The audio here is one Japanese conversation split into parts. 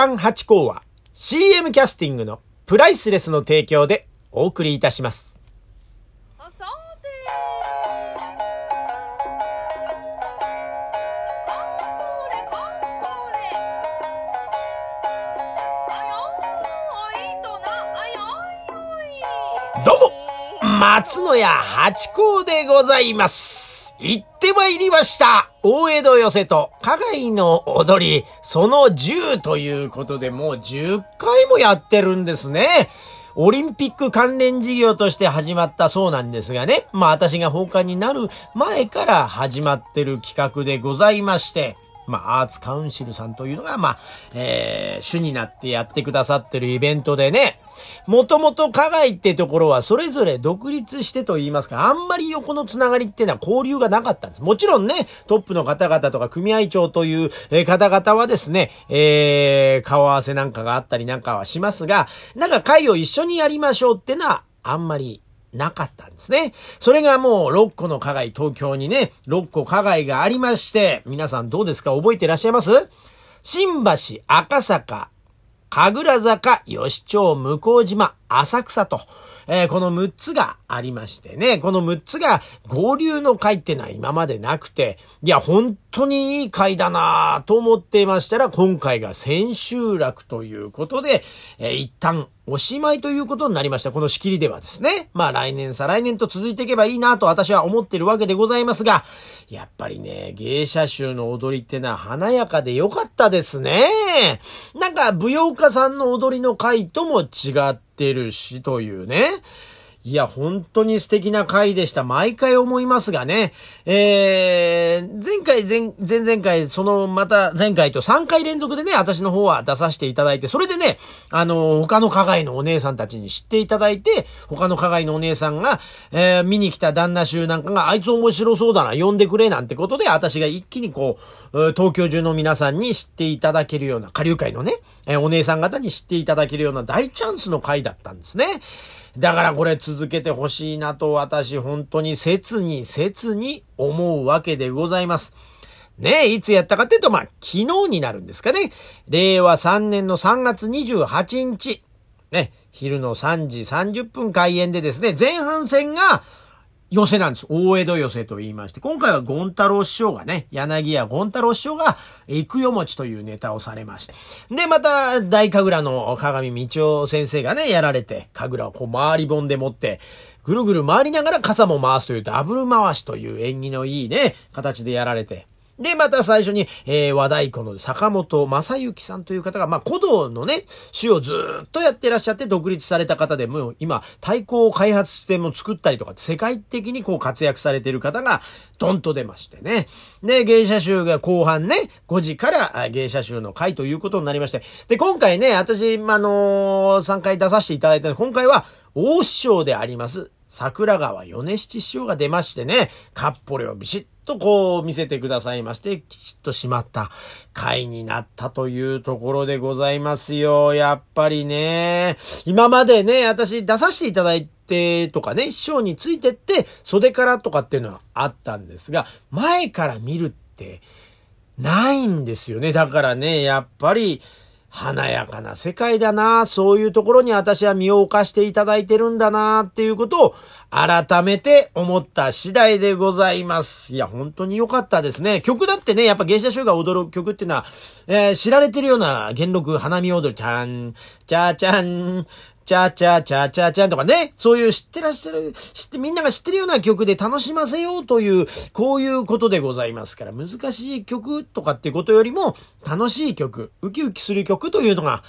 刊八甲は CM キャスティングのプライスレスの提供でお送りいたします。どうも松野屋八甲でございます。行って参りました大江戸寄せと加害の踊り、その10ということでもう10回もやってるんですね。オリンピック関連事業として始まったそうなんですがね。まあ私が放課になる前から始まってる企画でございまして。まあ、アーツカウンシルさんというのが、まあ、えー、主になってやってくださってるイベントでね、もともと加害ってところはそれぞれ独立してと言いますか、あんまり横のつながりっていうのは交流がなかったんです。もちろんね、トップの方々とか組合長という方々はですね、えー、顔合わせなんかがあったりなんかはしますが、なんか会を一緒にやりましょうってのは、あんまりなかったんですね。それがもう6個の加害、東京にね、6個加害がありまして、皆さんどうですか？覚えてらっしゃいます？新橋、赤坂、神楽坂、吉町、向島、浅草と、えーこの6つがありましてね、この6つが合流の会ってのは今までなくて、いや、本当にいい会だなぁと思っていましたら、今回が千秋楽ということで、えー一旦おしまいということになりました。この仕切りではですね。まあ来年再来年と続いていけばいいなと私は思ってるわけでございますが、やっぱりね、芸者衆の踊りってのは華やかで良かったですね。なんか舞踊家さんの踊りの回とも違っててるしというね。いや、本当に素敵な回でした。毎回思いますがね。えー、前回、前、前々回、その、また前回と3回連続でね、私の方は出させていただいて、それでね、あの、他の加害のお姉さんたちに知っていただいて、他の加害のお姉さんが、えー、見に来た旦那衆なんかが、あいつ面白そうだな、呼んでくれなんてことで、私が一気にこう、東京中の皆さんに知っていただけるような、下流会のね、えーお姉さん方に知っていただけるような大チャンスの回だったんですね。だからこれ続けてほしいなと私本当に切に切に思うわけでございます。ねえ、いつやったかっていうと、まあ、昨日になるんですかね。令和3年の3月28日。ね、昼の3時30分開演でですね、前半戦が寄せなんです。大江戸寄せと言いまして、今回はゴン太郎師匠がね、柳家ゴン太郎師匠が、行くよもちというネタをされまして。で、また、大神楽の鏡道夫先生がね、やられて、神楽をこう回り本で持って、ぐるぐる回りながら傘も回すというダブル回しという縁起のいいね、形でやられて。で、また最初に、えー、和太鼓の坂本正幸さんという方が、まあ、古道のね、詩をずっとやってらっしゃって独立された方で、も今、太鼓を開発しても作ったりとか、世界的にこう活躍されている方が、ドンと出ましてね。で、芸者集が後半ね、5時から芸者集の会ということになりまして。で、今回ね、私、まあのー、3回出させていただいた今回は、大師匠であります、桜川米七師匠が出ましてね、カッポレをビシッとこう見せてくださいまして、きちっと締まった回になったというところでございますよ。やっぱりね、今までね、私出させていただいてとかね、師匠についてって袖からとかっていうのはあったんですが、前から見るってないんですよね。だからね、やっぱり、華やかな世界だなそういうところに私は身を置かしていただいてるんだなっていうことを改めて思った次第でございます。いや、本当に良かったですね。曲だってね、やっぱ芸者集が踊る曲っていうのは、えー知られてるような元禄花見踊り、ちゃん、ちゃーちゃん、チャチャチャチャチャとかね、そういう知ってらっしゃる、知って、みんなが知ってるような曲で楽しませようという、こういうことでございますから、難しい曲とかってことよりも、楽しい曲、ウキウキする曲というのが、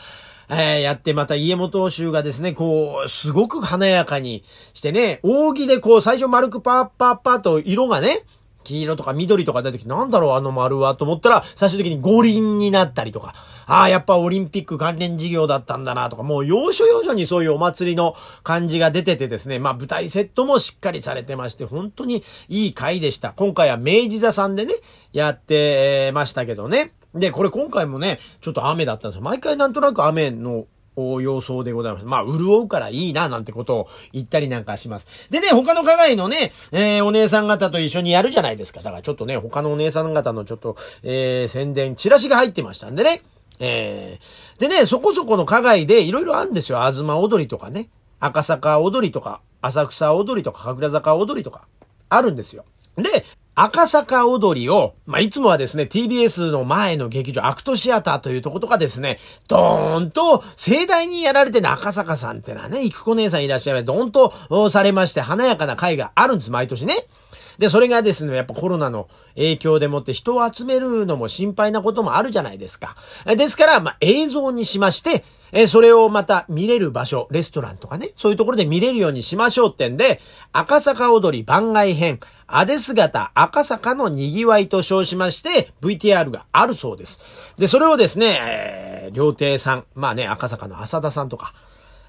えーやって、また家元衆がですね、こう、すごく華やかにしてね、扇でこう、最初丸くパーパーパーと色がね、黄色とか緑とか出てきて、なんだろうあの丸はと思ったら、最終的に五輪になったりとか、ああ、やっぱオリンピック関連事業だったんだなとか、もう要所要所にそういうお祭りの感じが出ててですね、まあ舞台セットもしっかりされてまして、本当にいい回でした。今回は明治座さんでね、やってましたけどね。で、これ今回もね、ちょっと雨だったんですよ。毎回なんとなく雨の様相でございます。まあ、潤うからいいな、なんてことを言ったりなんかします。でね、他の課外のね、えーお姉さん方と一緒にやるじゃないですか。だからちょっとね、他のお姉さん方のちょっと、えー宣伝、チラシが入ってましたんでね。えー、でね、そこそこの課外でいろいろあるんですよ。東踊りとかね。赤坂踊りとか、浅草踊りとか、神楽坂踊りとか、あるんですよ。で、赤坂踊りを、まあ、いつもはですね、TBS の前の劇場、アクトシアターというとことかですね、ドーンと盛大にやられてる赤坂さんってのはね、育子姉さんいらっしゃいまして、ドーンとされまして、華やかな会があるんです、毎年ね。で、それがですね、やっぱコロナの影響でもって人を集めるのも心配なこともあるじゃないですか。ですから、まあ、映像にしまして、えそれをまた見れる場所、レストランとかね、そういうところで見れるようにしましょうってんで、赤坂踊り番外編、アデ姿赤坂の賑わいと称しまして、VTR があるそうです。で、それをですね、えー、料亭さん、まあね、赤坂の浅田さんとか、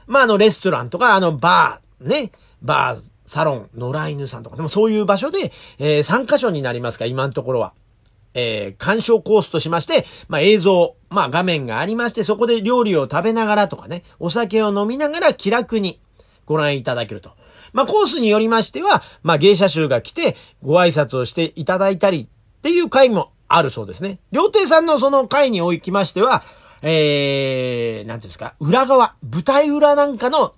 まああのレストランとか、あのバー、ね、バー、サロン、野良犬さんとか、でもそういう場所で、えー、3カ所になりますか、今のところは。えー、鑑賞コースとしまして、まあ、映像、まあ、画面がありまして、そこで料理を食べながらとかね、お酒を飲みながら気楽にご覧いただけると。まあ、コースによりましては、まあ、芸者衆が来てご挨拶をしていただいたりっていう会もあるそうですね。料亭さんのその会におきましては、えー、なんていうんですか、裏側、舞台裏なんかの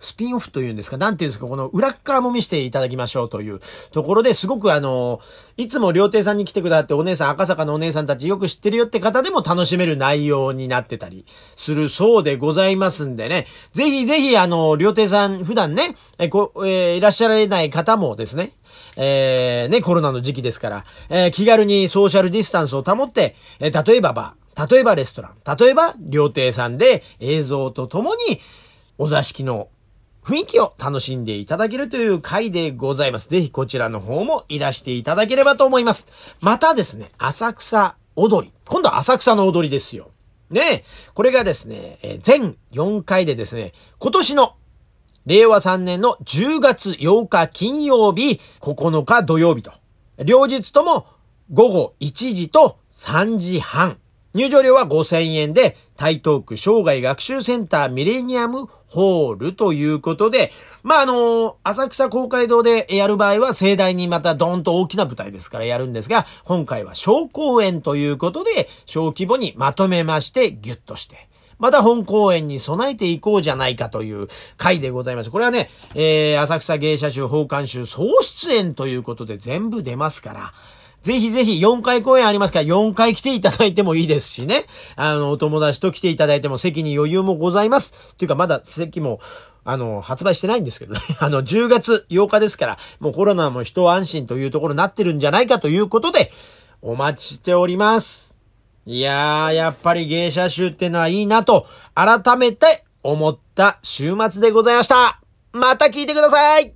スピンオフというんですか、なんていうんですか、この裏側も見せていただきましょうという。ところですごくあの、いつも料亭さんに来てくださってお姉さん、赤坂のお姉さんたちよく知ってるよって方でも楽しめる内容になってたりするそうでございますんでね、ぜひぜひあの、料亭さん普段ね、え、こ、えー、いらっしゃられない方もですね、えー、ね、コロナの時期ですから、えー、気軽にソーシャルディスタンスを保って、えー、例えばバー、例えばレストラン、例えば料亭さんで映像とともに、お座敷の雰囲気を楽しんでいただけるという回でございます。ぜひこちらの方もいらしていただければと思います。またですね、浅草踊り。今度は浅草の踊りですよ。ねこれがですね、え全4回でですね、今年の令和3年の10月8日金曜日、9日土曜日と、両日とも午後1時と3時半。入場料は5000円で、台東区生涯学習センターミレニアムホールということで、まあ、あの、浅草公会堂でやる場合は盛大にまたドーンと大きな舞台ですからやるんですが、今回は小公演ということで、小規模にまとめましてギュッとして、また本公演に備えていこうじゃないかという回でございます。これはね、えー、浅草芸者集、奉還集、総出演ということで全部出ますから、ぜひぜひ4回公演ありますから4回来ていただいてもいいですしね。あの、お友達と来ていただいても席に余裕もございます。というかまだ席も、あの、発売してないんですけどね。あの、10月8日ですから、もうコロナも人安心というところになってるんじゃないかということで、お待ちしております。いやー、やっぱり芸者集ってのはいいなと、改めて思った週末でございました。また聞いてください